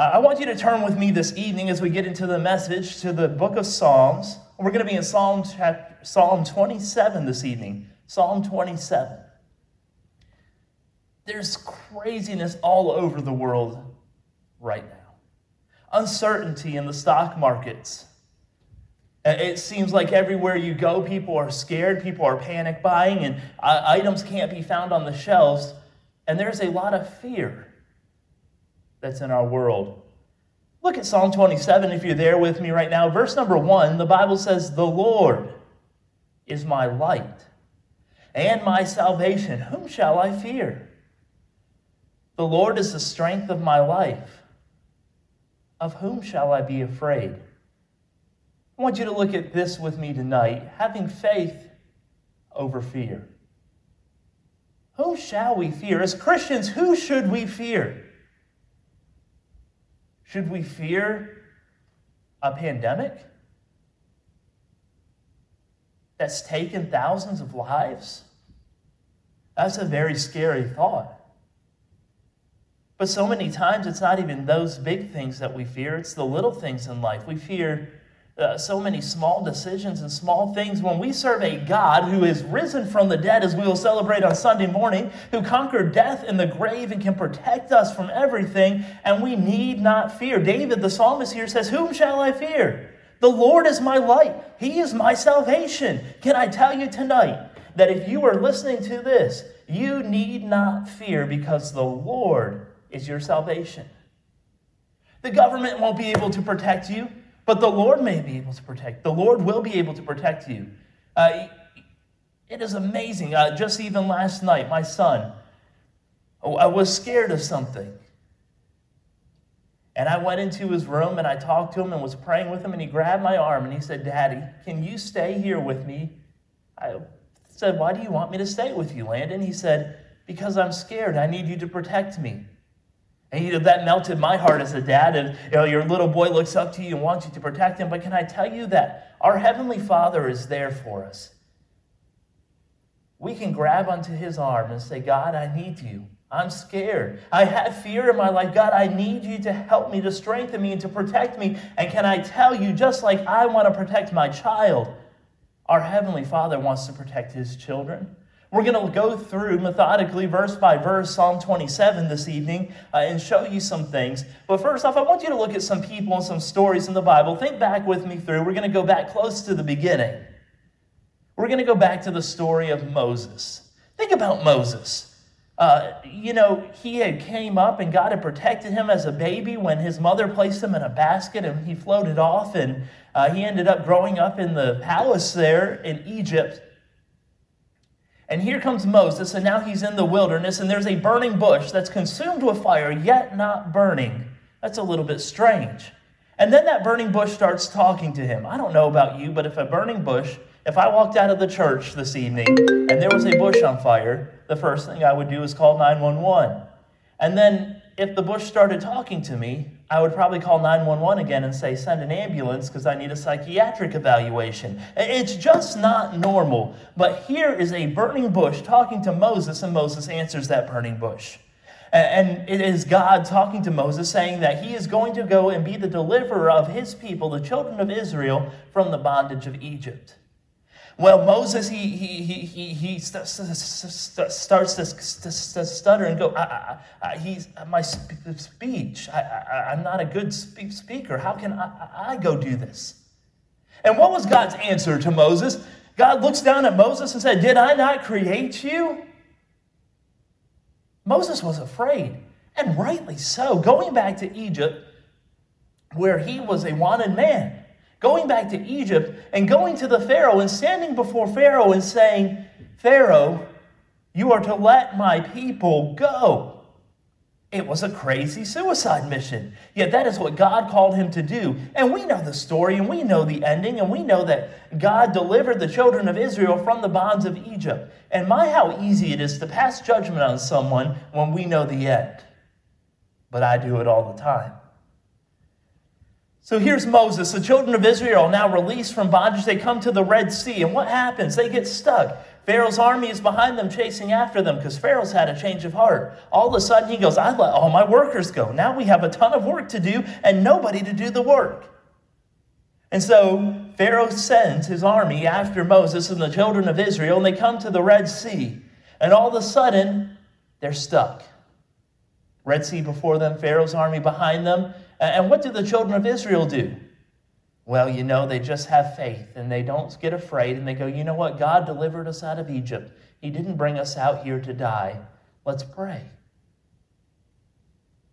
Uh, I want you to turn with me this evening as we get into the message to the book of Psalms. We're going to be in Psalm, chapter, Psalm 27 this evening. Psalm 27. There's craziness all over the world right now, uncertainty in the stock markets. Uh, it seems like everywhere you go, people are scared, people are panic buying, and uh, items can't be found on the shelves. And there's a lot of fear that's in our world. Look at Psalm 27 if you're there with me right now. Verse number one, the Bible says, The Lord is my light and my salvation. Whom shall I fear? The Lord is the strength of my life. Of whom shall I be afraid? I want you to look at this with me tonight having faith over fear. Whom shall we fear? As Christians, who should we fear? Should we fear a pandemic that's taken thousands of lives? That's a very scary thought. But so many times it's not even those big things that we fear, it's the little things in life. We fear uh, so many small decisions and small things when we serve a God who is risen from the dead, as we will celebrate on Sunday morning, who conquered death in the grave and can protect us from everything, and we need not fear. David, the psalmist here, says, Whom shall I fear? The Lord is my light, He is my salvation. Can I tell you tonight that if you are listening to this, you need not fear because the Lord is your salvation. The government won't be able to protect you. But the Lord may be able to protect. The Lord will be able to protect you. Uh, it is amazing. Uh, just even last night, my son, oh, I was scared of something. And I went into his room and I talked to him and was praying with him, and he grabbed my arm and he said, Daddy, can you stay here with me? I said, Why do you want me to stay with you, Landon? He said, Because I'm scared. I need you to protect me. And you know, that melted my heart as a dad. And you know, your little boy looks up to you and wants you to protect him. But can I tell you that our Heavenly Father is there for us? We can grab onto his arm and say, God, I need you. I'm scared. I have fear in my life. God, I need you to help me, to strengthen me, and to protect me. And can I tell you, just like I want to protect my child, our Heavenly Father wants to protect his children. We're going to go through methodically, verse by verse, Psalm 27 this evening uh, and show you some things. But first off, I want you to look at some people and some stories in the Bible. Think back with me through. We're going to go back close to the beginning. We're going to go back to the story of Moses. Think about Moses. Uh, you know, he had came up and God had protected him as a baby when his mother placed him in a basket and he floated off and uh, he ended up growing up in the palace there in Egypt. And here comes Moses, and now he's in the wilderness, and there's a burning bush that's consumed with fire, yet not burning. That's a little bit strange. And then that burning bush starts talking to him. I don't know about you, but if a burning bush, if I walked out of the church this evening and there was a bush on fire, the first thing I would do is call 911. And then if the bush started talking to me, I would probably call 911 again and say, send an ambulance because I need a psychiatric evaluation. It's just not normal. But here is a burning bush talking to Moses, and Moses answers that burning bush. And it is God talking to Moses, saying that he is going to go and be the deliverer of his people, the children of Israel, from the bondage of Egypt. Well, Moses, he, he, he, he, he starts to, stutter and go, I, I, I, he's, uh, my speech, I, I'm not a good speaker. How can I, I go do this? And what was God's answer to Moses? God looks down at Moses and said, Did I not create you? Moses was afraid, and rightly so. Going back to Egypt, where he was a wanted man, going back to Egypt and going to the Pharaoh and standing before Pharaoh and saying, Pharaoh, you are to let my people go. It was a crazy suicide mission. Yet that is what God called him to do. And we know the story and we know the ending and we know that God delivered the children of Israel from the bonds of Egypt. And my, how easy it is to pass judgment on someone when we know the end. But I do it all the time. So here's Moses. The children of Israel are now released from bondage. They come to the Red Sea. And what happens? They get stuck. Pharaoh's army is behind them, chasing after them because Pharaoh's had a change of heart. All of a sudden, he goes, I let all my workers go. Now we have a ton of work to do and nobody to do the work. And so Pharaoh sends his army after Moses and the children of Israel, and they come to the Red Sea. And all of a sudden, they're stuck. Red Sea before them, Pharaoh's army behind them. And what do the children of Israel do? Well, you know, they just have faith and they don't get afraid and they go, you know what? God delivered us out of Egypt. He didn't bring us out here to die. Let's pray.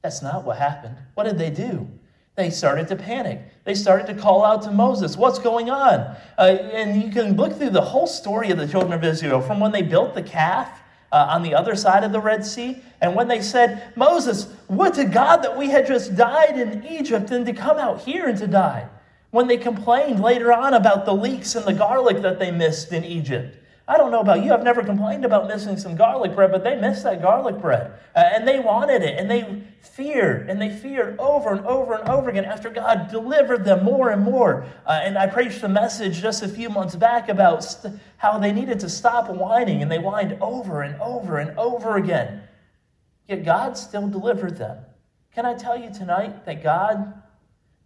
That's not what happened. What did they do? They started to panic. They started to call out to Moses, What's going on? Uh, and you can look through the whole story of the children of Israel from when they built the calf uh, on the other side of the Red Sea. And when they said, Moses, would to God that we had just died in Egypt and to come out here and to die. When they complained later on about the leeks and the garlic that they missed in Egypt. I don't know about you, I've never complained about missing some garlic bread, but they missed that garlic bread. Uh, and they wanted it, and they feared, and they feared over and over and over again after God delivered them more and more. Uh, and I preached a message just a few months back about st- how they needed to stop whining, and they whined over and over and over again. Yet God still delivered them. Can I tell you tonight that God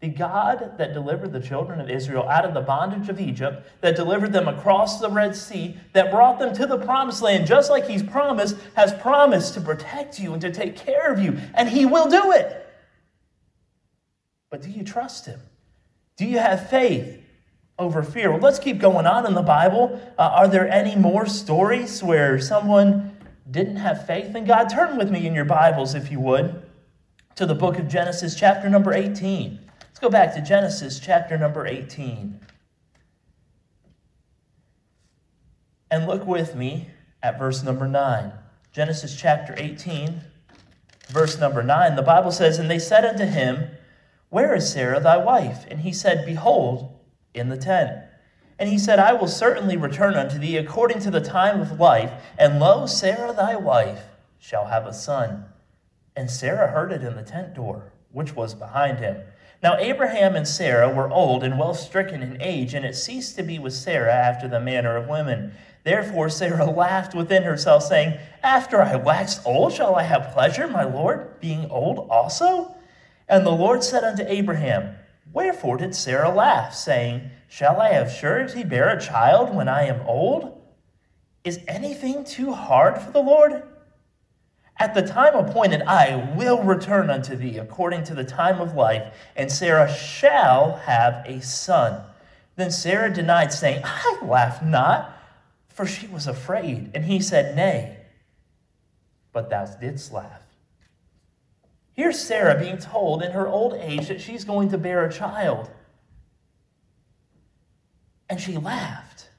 the God that delivered the children of Israel out of the bondage of Egypt, that delivered them across the Red Sea, that brought them to the promised land, just like He's promised, has promised to protect you and to take care of you, and He will do it. But do you trust Him? Do you have faith over fear? Well, let's keep going on in the Bible. Uh, are there any more stories where someone didn't have faith in God? Turn with me in your Bibles, if you would, to the book of Genesis, chapter number 18 go back to Genesis chapter number 18. And look with me at verse number 9. Genesis chapter 18, verse number 9. The Bible says, And they said unto him, Where is Sarah thy wife? And he said, Behold, in the tent. And he said, I will certainly return unto thee according to the time of life, and lo, Sarah thy wife shall have a son. And Sarah heard it in the tent door, which was behind him. Now Abraham and Sarah were old and well stricken in age, and it ceased to be with Sarah after the manner of women. Therefore Sarah laughed within herself, saying, After I wax old, shall I have pleasure, my Lord, being old also? And the Lord said unto Abraham, Wherefore did Sarah laugh, saying, Shall I have surety bear a child when I am old? Is anything too hard for the Lord? At the time appointed, I will return unto thee according to the time of life, and Sarah shall have a son. Then Sarah denied, saying, I laugh not, for she was afraid. And he said, Nay, but thou didst laugh. Here's Sarah being told in her old age that she's going to bear a child. And she laughed.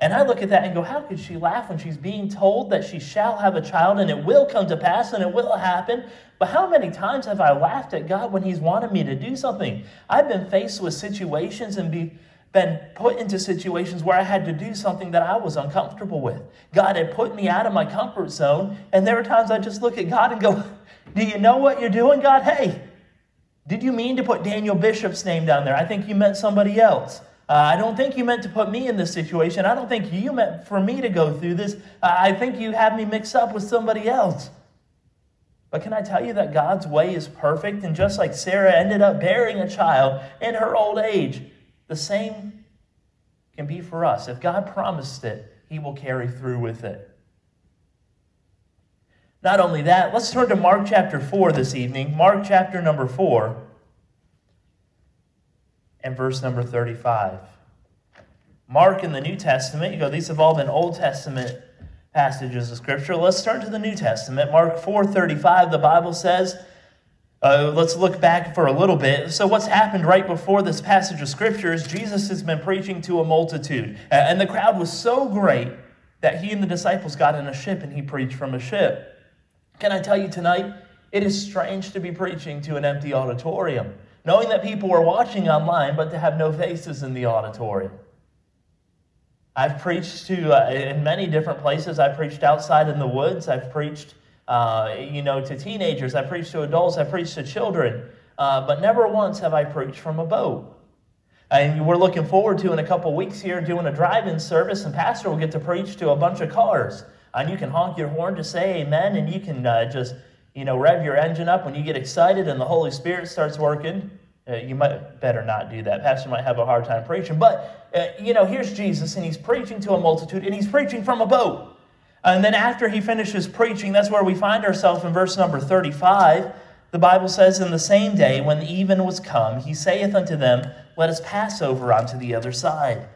And I look at that and go, how could she laugh when she's being told that she shall have a child and it will come to pass and it will happen? But how many times have I laughed at God when He's wanted me to do something? I've been faced with situations and be, been put into situations where I had to do something that I was uncomfortable with. God had put me out of my comfort zone, and there are times I just look at God and go, Do you know what you're doing, God? Hey, did you mean to put Daniel Bishop's name down there? I think you meant somebody else. Uh, I don't think you meant to put me in this situation. I don't think you meant for me to go through this. Uh, I think you have me mixed up with somebody else. But can I tell you that God's way is perfect? And just like Sarah ended up bearing a child in her old age, the same can be for us. If God promised it, He will carry through with it. Not only that, let's turn to Mark chapter 4 this evening. Mark chapter number 4 and verse number 35. Mark in the New Testament, you go, these have all been Old Testament passages of Scripture. Let's turn to the New Testament. Mark 4.35, the Bible says, uh, let's look back for a little bit. So, what's happened right before this passage of Scripture is Jesus has been preaching to a multitude. And the crowd was so great that he and the disciples got in a ship and he preached from a ship. Can I tell you tonight, it is strange to be preaching to an empty auditorium knowing that people were watching online, but to have no faces in the auditorium. I've preached to uh, in many different places. I've preached outside in the woods. I've preached, uh, you know, to teenagers. I've preached to adults. I've preached to children. uh, but never once have I preached from a boat. And we're looking forward to in a couple weeks here doing a drive-in service, and Pastor will get to preach to a bunch of cars. And you can honk your horn to say amen, and you can uh, just, you know, rev your engine up when you get excited and the Holy Spirit starts working. Uh, you might better not do that. Pastor might have a hard time preaching. But, uh, you know, here's Jesus, and he's preaching to a multitude, and he's preaching from a boat. And then after he finishes preaching, that's where we find ourselves in verse number 35. The Bible says, In the same day, when even was come, he saith unto them, Let us pass over unto the other side.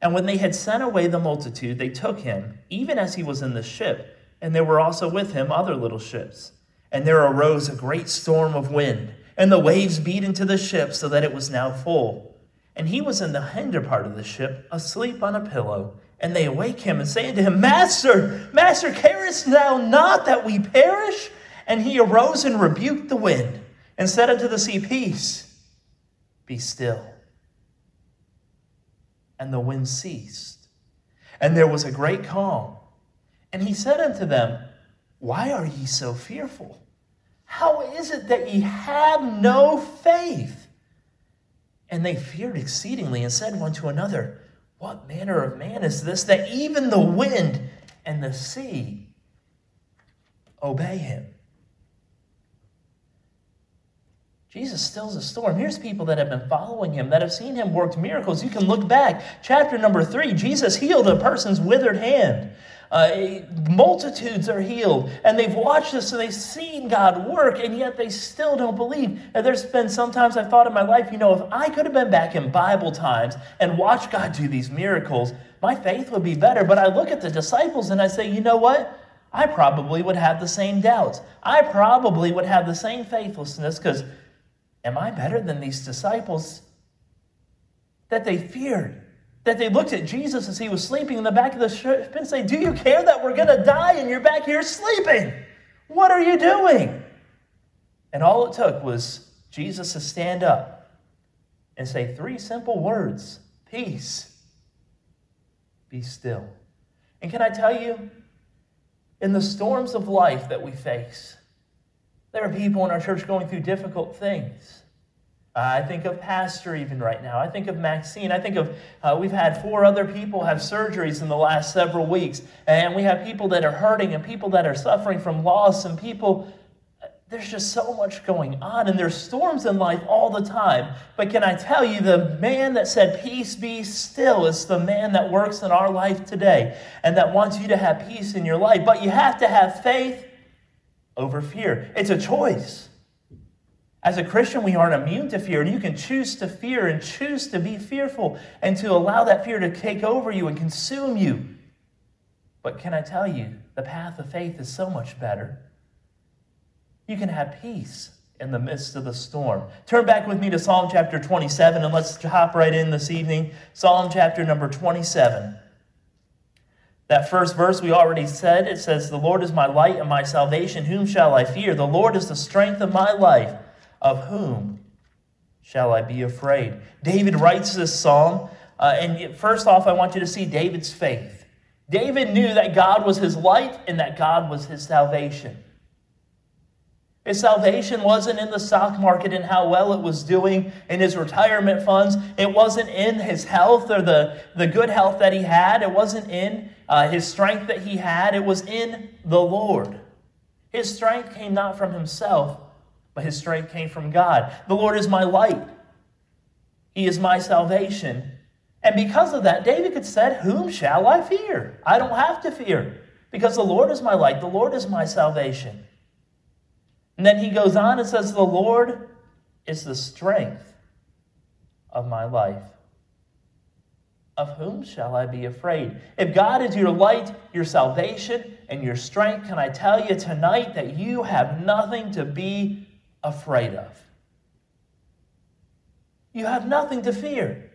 And when they had sent away the multitude, they took him, even as he was in the ship, and there were also with him other little ships. And there arose a great storm of wind and the waves beat into the ship so that it was now full. And he was in the hinder part of the ship, asleep on a pillow. And they awake him and say unto him, Master, Master, carest thou not that we perish? And he arose and rebuked the wind and said unto the sea, Peace, be still. And the wind ceased. And there was a great calm. And he said unto them, Why are ye so fearful? How is it that ye have no faith? And they feared exceedingly and said one to another, What manner of man is this that even the wind and the sea obey him? Jesus stills a storm. Here's people that have been following him, that have seen him work miracles. You can look back. Chapter number three Jesus healed a person's withered hand. Uh, multitudes are healed, and they've watched this and they've seen God work, and yet they still don't believe. And there's been sometimes I've thought in my life, you know, if I could have been back in Bible times and watched God do these miracles, my faith would be better. But I look at the disciples and I say, you know what? I probably would have the same doubts. I probably would have the same faithlessness because am I better than these disciples that they feared? That they looked at Jesus as he was sleeping in the back of the ship and say, Do you care that we're going to die and you're back here sleeping? What are you doing? And all it took was Jesus to stand up and say three simple words Peace, be still. And can I tell you, in the storms of life that we face, there are people in our church going through difficult things. Uh, I think of Pastor even right now. I think of Maxine. I think of, uh, we've had four other people have surgeries in the last several weeks. And we have people that are hurting and people that are suffering from loss and people, there's just so much going on. And there's storms in life all the time. But can I tell you, the man that said, Peace be still, is the man that works in our life today and that wants you to have peace in your life. But you have to have faith over fear. It's a choice. As a Christian, we aren't immune to fear, and you can choose to fear and choose to be fearful and to allow that fear to take over you and consume you. But can I tell you, the path of faith is so much better. You can have peace in the midst of the storm. Turn back with me to Psalm chapter 27 and let's hop right in this evening. Psalm chapter number 27. That first verse we already said, it says, The Lord is my light and my salvation. Whom shall I fear? The Lord is the strength of my life. Of whom shall I be afraid? David writes this psalm. Uh, and first off, I want you to see David's faith. David knew that God was his light and that God was his salvation. His salvation wasn't in the stock market and how well it was doing in his retirement funds. It wasn't in his health or the, the good health that he had. It wasn't in uh, his strength that he had. It was in the Lord. His strength came not from himself, but his strength came from God. The Lord is my light, He is my salvation. And because of that, David could said, Whom shall I fear? I don't have to fear because the Lord is my light, the Lord is my salvation. And then he goes on and says, The Lord is the strength of my life. Of whom shall I be afraid? If God is your light, your salvation, and your strength, can I tell you tonight that you have nothing to be afraid of. You have nothing to fear.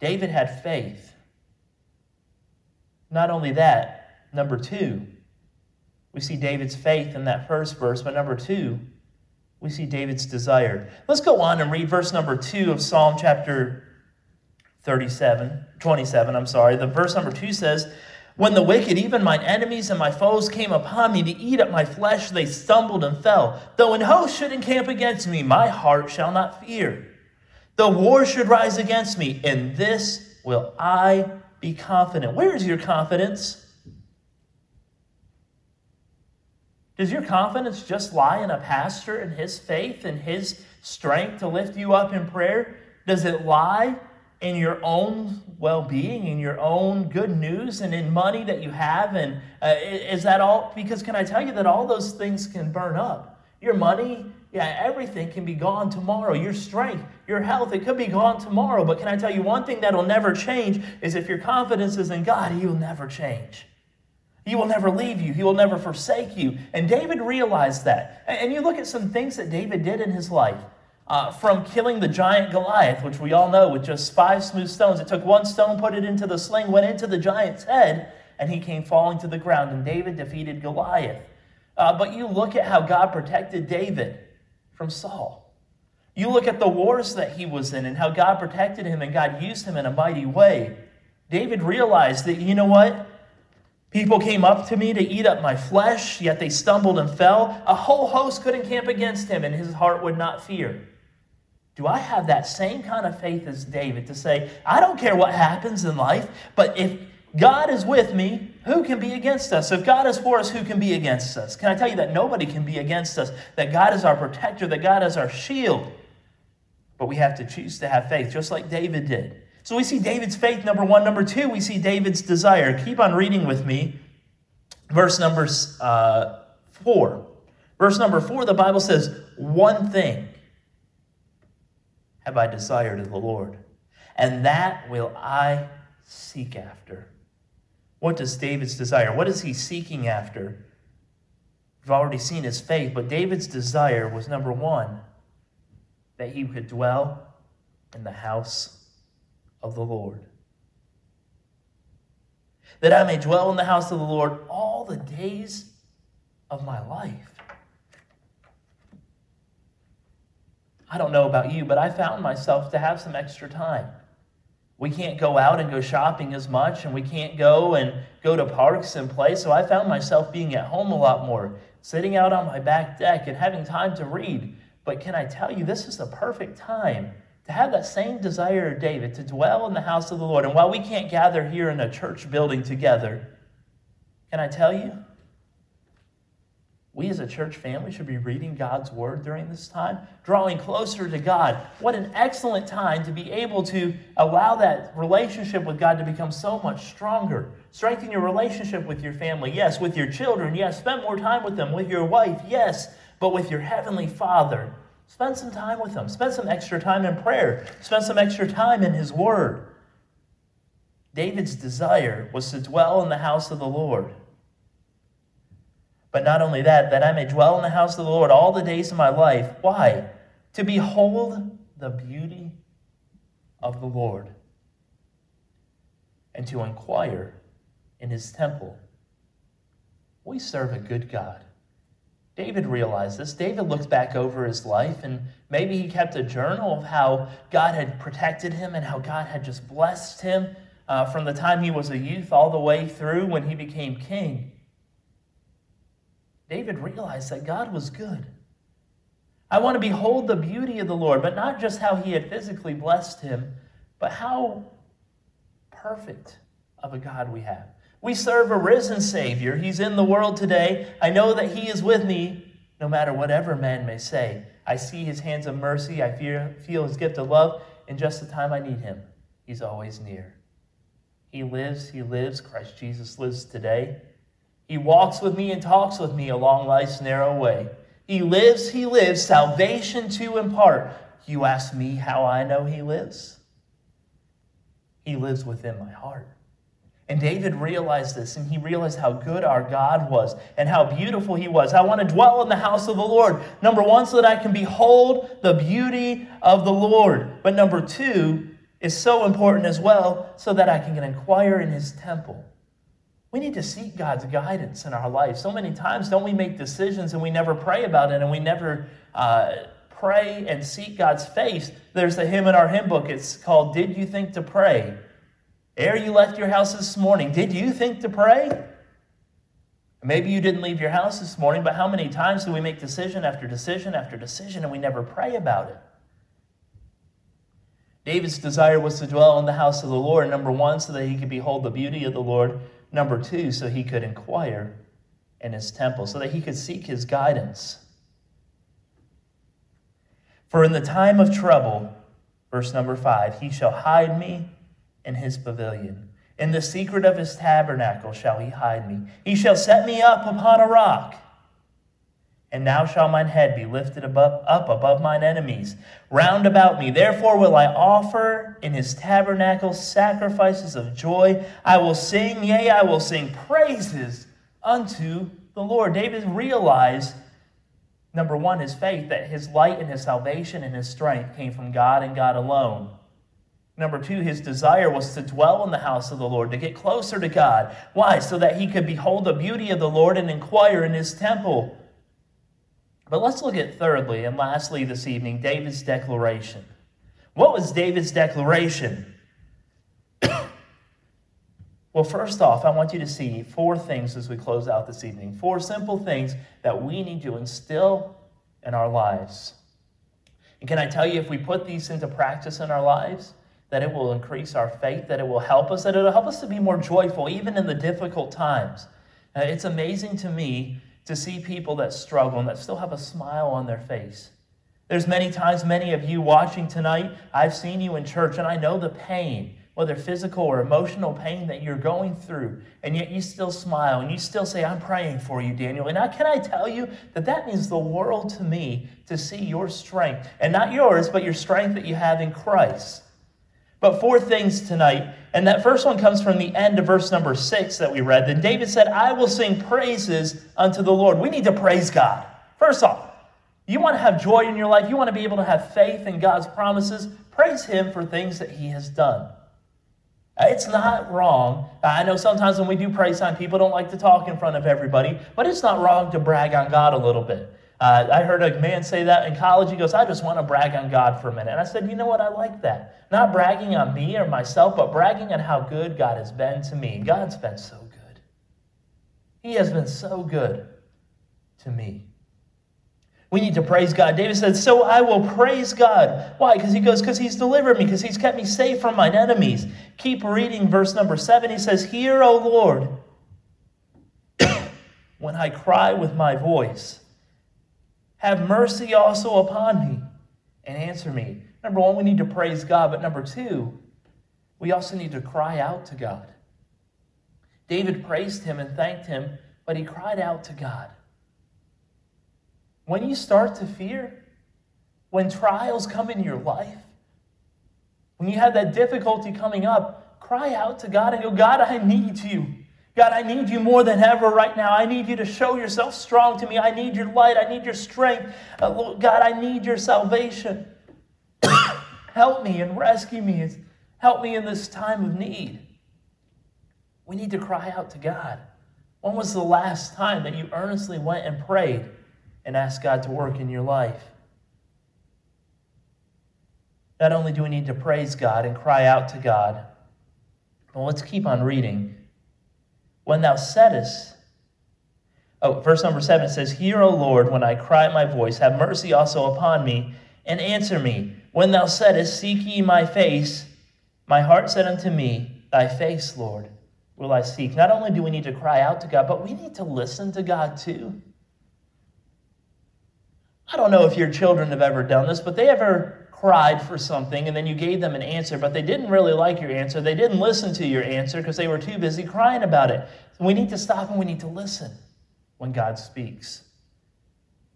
David had faith. Not only that, number two, we see David's faith in that first verse, but number two, we see David's desire. Let's go on and read verse number two of Psalm chapter 37, 27, I'm sorry. The verse number two says, When the wicked, even mine enemies and my foes, came upon me to eat up my flesh, they stumbled and fell. Though an host should encamp against me, my heart shall not fear. Though war should rise against me, in this will I be confident. Where is your confidence? Does your confidence just lie in a pastor and his faith and his strength to lift you up in prayer? Does it lie in your own well being, in your own good news, and in money that you have? And uh, is that all? Because can I tell you that all those things can burn up? Your money, yeah, everything can be gone tomorrow. Your strength, your health, it could be gone tomorrow. But can I tell you one thing that'll never change is if your confidence is in God, He will never change. He will never leave you. He will never forsake you. And David realized that. And you look at some things that David did in his life. Uh, from killing the giant Goliath, which we all know with just five smooth stones. It took one stone, put it into the sling, went into the giant's head, and he came falling to the ground. And David defeated Goliath. Uh, but you look at how God protected David from Saul. You look at the wars that he was in and how God protected him and God used him in a mighty way. David realized that, you know what? People came up to me to eat up my flesh, yet they stumbled and fell. A whole host could encamp against him, and his heart would not fear. Do I have that same kind of faith as David to say, I don't care what happens in life, but if God is with me, who can be against us? If God is for us, who can be against us? Can I tell you that nobody can be against us? That God is our protector, that God is our shield. But we have to choose to have faith, just like David did. So we see David's faith, number one. Number two, we see David's desire. Keep on reading with me. Verse number uh, four. Verse number four, the Bible says, One thing have I desired of the Lord, and that will I seek after. What does David's desire? What is he seeking after? We've already seen his faith, but David's desire was number one, that he could dwell in the house of the Lord. That I may dwell in the house of the Lord all the days of my life. I don't know about you, but I found myself to have some extra time. We can't go out and go shopping as much, and we can't go and go to parks and play. So I found myself being at home a lot more, sitting out on my back deck and having time to read. But can I tell you, this is the perfect time to have that same desire of David to dwell in the house of the Lord. And while we can't gather here in a church building together, can I tell you? We as a church family should be reading God's word during this time, drawing closer to God. What an excellent time to be able to allow that relationship with God to become so much stronger. Strengthen your relationship with your family, yes, with your children, yes, spend more time with them, with your wife, yes, but with your heavenly Father Spend some time with them. Spend some extra time in prayer. Spend some extra time in His Word. David's desire was to dwell in the house of the Lord. But not only that, that I may dwell in the house of the Lord all the days of my life. Why? To behold the beauty of the Lord and to inquire in his temple. We serve a good God. David realized this. David looked back over his life and maybe he kept a journal of how God had protected him and how God had just blessed him uh, from the time he was a youth all the way through when he became king. David realized that God was good. I want to behold the beauty of the Lord, but not just how he had physically blessed him, but how perfect of a God we have. We serve a risen Savior. He's in the world today. I know that He is with me no matter whatever man may say. I see His hands of mercy. I feel, feel His gift of love. In just the time I need Him, He's always near. He lives, He lives. Christ Jesus lives today. He walks with me and talks with me along life's narrow way. He lives, He lives, salvation to impart. You ask me how I know He lives? He lives within my heart. And David realized this, and he realized how good our God was and how beautiful he was. I want to dwell in the house of the Lord. Number one, so that I can behold the beauty of the Lord. But number two is so important as well, so that I can inquire in his temple. We need to seek God's guidance in our life. So many times, don't we make decisions and we never pray about it and we never uh, pray and seek God's face? There's a hymn in our hymn book. It's called Did You Think to Pray? Ere you left your house this morning, did you think to pray? Maybe you didn't leave your house this morning, but how many times do we make decision after decision after decision and we never pray about it? David's desire was to dwell in the house of the Lord, number one, so that he could behold the beauty of the Lord. Number two, so he could inquire in his temple, so that he could seek his guidance. For in the time of trouble, verse number five, he shall hide me in his pavilion. In the secret of his tabernacle shall he hide me. He shall set me up upon a rock. And now shall mine head be lifted above, up above mine enemies round about me. Therefore will I offer in his tabernacle sacrifices of joy. I will sing, yea, I will sing praises unto the Lord. David realized, number one, his faith, that his light and his salvation and his strength came from God and God alone. Number two, his desire was to dwell in the house of the Lord, to get closer to God. Why? So that he could behold the beauty of the Lord and inquire in his temple. But let's look at thirdly and lastly this evening David's declaration. What was David's declaration? well, first off, I want you to see four things as we close out this evening. Four simple things that we need to instill in our lives. And can I tell you, if we put these into practice in our lives, that it will increase our faith, that it will help us, that it will help us to be more joyful even in the difficult times. Uh, it's amazing to me to see people that struggle and that still have a smile on their face. There's many times, many of you watching tonight, I've seen you in church and I know the pain, whether physical or emotional pain that you're going through, and yet you still smile and you still say, I'm praying for you, Daniel. And now, can I tell you that that means the world to me to see your strength, and not yours, but your strength that you have in Christ. But four things tonight. And that first one comes from the end of verse number six that we read. Then David said, I will sing praises unto the Lord. We need to praise God. First off, you want to have joy in your life, you want to be able to have faith in God's promises, praise Him for things that He has done. Uh, it's not wrong. I know sometimes when we do praise time, people don't like to talk in front of everybody, but it's not wrong to brag on God a little bit. Uh, I heard a man say that in college. He goes, I just want to brag on God for a minute. And I said, You know what? I like that. Not bragging on me or myself, but bragging on how good God has been to me. God's been so good. He has been so good to me. We need to praise God. David said, So I will praise God. Why? Because he goes, Because he's delivered me, because he's kept me safe from mine enemies. Keep reading verse number seven. He says, Hear, O Lord, when I cry with my voice. Have mercy also upon me and answer me. Number one, we need to praise God. But number two, we also need to cry out to God. David praised him and thanked him, but he cried out to God. When you start to fear, when trials come in your life, when you have that difficulty coming up, cry out to God and go, God, I need you. God, I need you more than ever right now. I need you to show yourself strong to me. I need your light. I need your strength. Uh, God, I need your salvation. Help me and rescue me. Help me in this time of need. We need to cry out to God. When was the last time that you earnestly went and prayed and asked God to work in your life? Not only do we need to praise God and cry out to God, but let's keep on reading when thou saidest, oh, verse number seven says, Hear, O Lord, when I cry my voice, have mercy also upon me, and answer me. When thou saidest, Seek ye my face, my heart said unto me, Thy face, Lord, will I seek. Not only do we need to cry out to God, but we need to listen to God too. I don't know if your children have ever done this, but they ever cried for something and then you gave them an answer, but they didn't really like your answer. They didn't listen to your answer because they were too busy crying about it. So we need to stop and we need to listen when God speaks.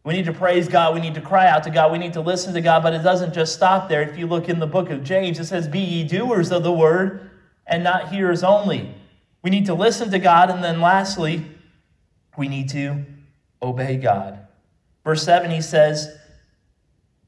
We need to praise God. We need to cry out to God. We need to listen to God, but it doesn't just stop there. If you look in the book of James, it says, Be ye doers of the word and not hearers only. We need to listen to God, and then lastly, we need to obey God. Verse 7, he says,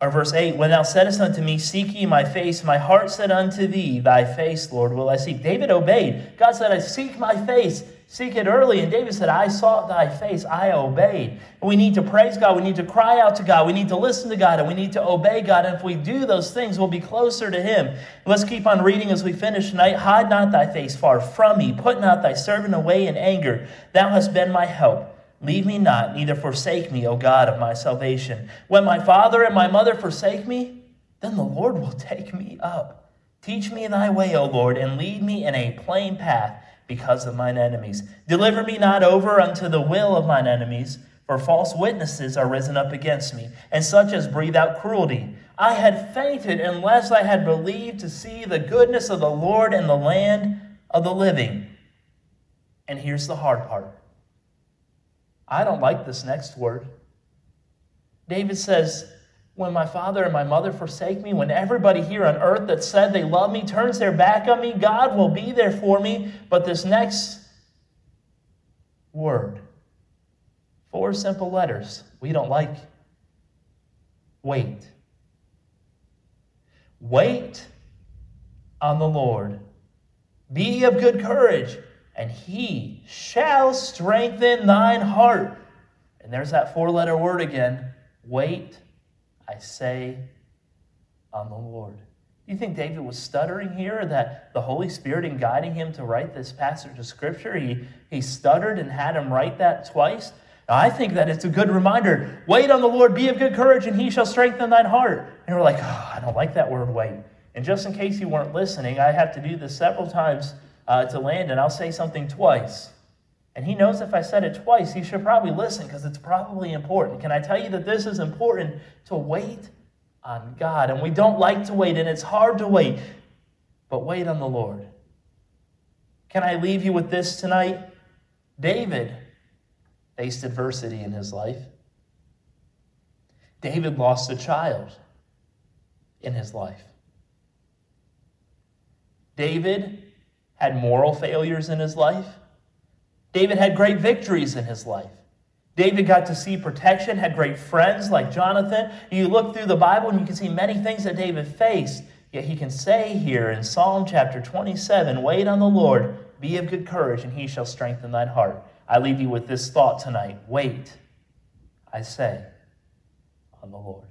or verse 8, when thou saidst unto me, Seek ye my face, my heart said unto thee, Thy face, Lord, will I seek. David obeyed. God said, I seek my face. Seek it early. And David said, I sought thy face, I obeyed. And we need to praise God. We need to cry out to God. We need to listen to God. And we need to obey God. And if we do those things, we'll be closer to Him. Let's keep on reading as we finish tonight. Hide not thy face far from me. Put not thy servant away in anger. Thou hast been my help. Leave me not, neither forsake me, O God of my salvation. When my father and my mother forsake me, then the Lord will take me up. Teach me thy way, O Lord, and lead me in a plain path because of mine enemies. Deliver me not over unto the will of mine enemies, for false witnesses are risen up against me, and such as breathe out cruelty. I had fainted unless I had believed to see the goodness of the Lord in the land of the living. And here's the hard part I don't like this next word. David says, When my father and my mother forsake me, when everybody here on earth that said they love me turns their back on me, God will be there for me. But this next word, four simple letters, we don't like. Wait. Wait on the Lord. Be of good courage and he shall strengthen thine heart. And there's that four letter word again. Wait, I say, on the Lord. Do you think David was stuttering here? That the Holy Spirit, in guiding him to write this passage of Scripture, he, he stuttered and had him write that twice? Now, I think that it's a good reminder. Wait on the Lord, be of good courage, and he shall strengthen thine heart. And we're like, oh, I don't like that word wait. And just in case you weren't listening, I have to do this several times uh, to Landon, I'll say something twice. And he knows if I said it twice, he should probably listen because it's probably important. Can I tell you that this is important to wait on God? And we don't like to wait, and it's hard to wait, but wait on the Lord. Can I leave you with this tonight? David faced adversity in his life. David lost a child in his life. David had moral failures in his life. David had great victories in his life. David got to see protection, had great friends like Jonathan. You look through the Bible and you can see many things that David faced. Yet he can say here in Psalm chapter 27 Wait on the Lord, be of good courage, and he shall strengthen thine heart. I leave you with this thought tonight Wait, I say, on the Lord.